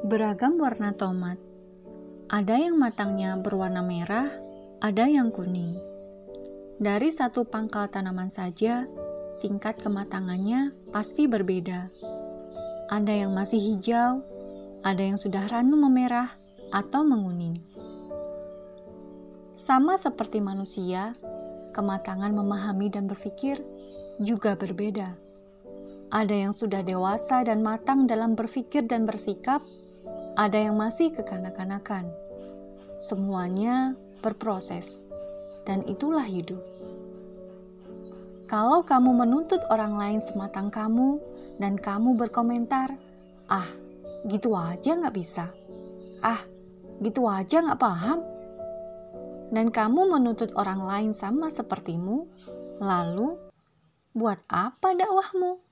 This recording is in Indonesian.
Beragam warna tomat. Ada yang matangnya berwarna merah, ada yang kuning. Dari satu pangkal tanaman saja, tingkat kematangannya pasti berbeda. Ada yang masih hijau, ada yang sudah ranu memerah atau menguning. Sama seperti manusia, kematangan memahami dan berpikir juga berbeda. Ada yang sudah dewasa dan matang dalam berpikir dan bersikap, ada yang masih kekanak-kanakan. Semuanya berproses, dan itulah hidup. Kalau kamu menuntut orang lain sematang kamu, dan kamu berkomentar, "Ah, gitu aja nggak bisa. Ah, gitu aja nggak paham." Dan kamu menuntut orang lain sama sepertimu, lalu buat apa dakwahmu?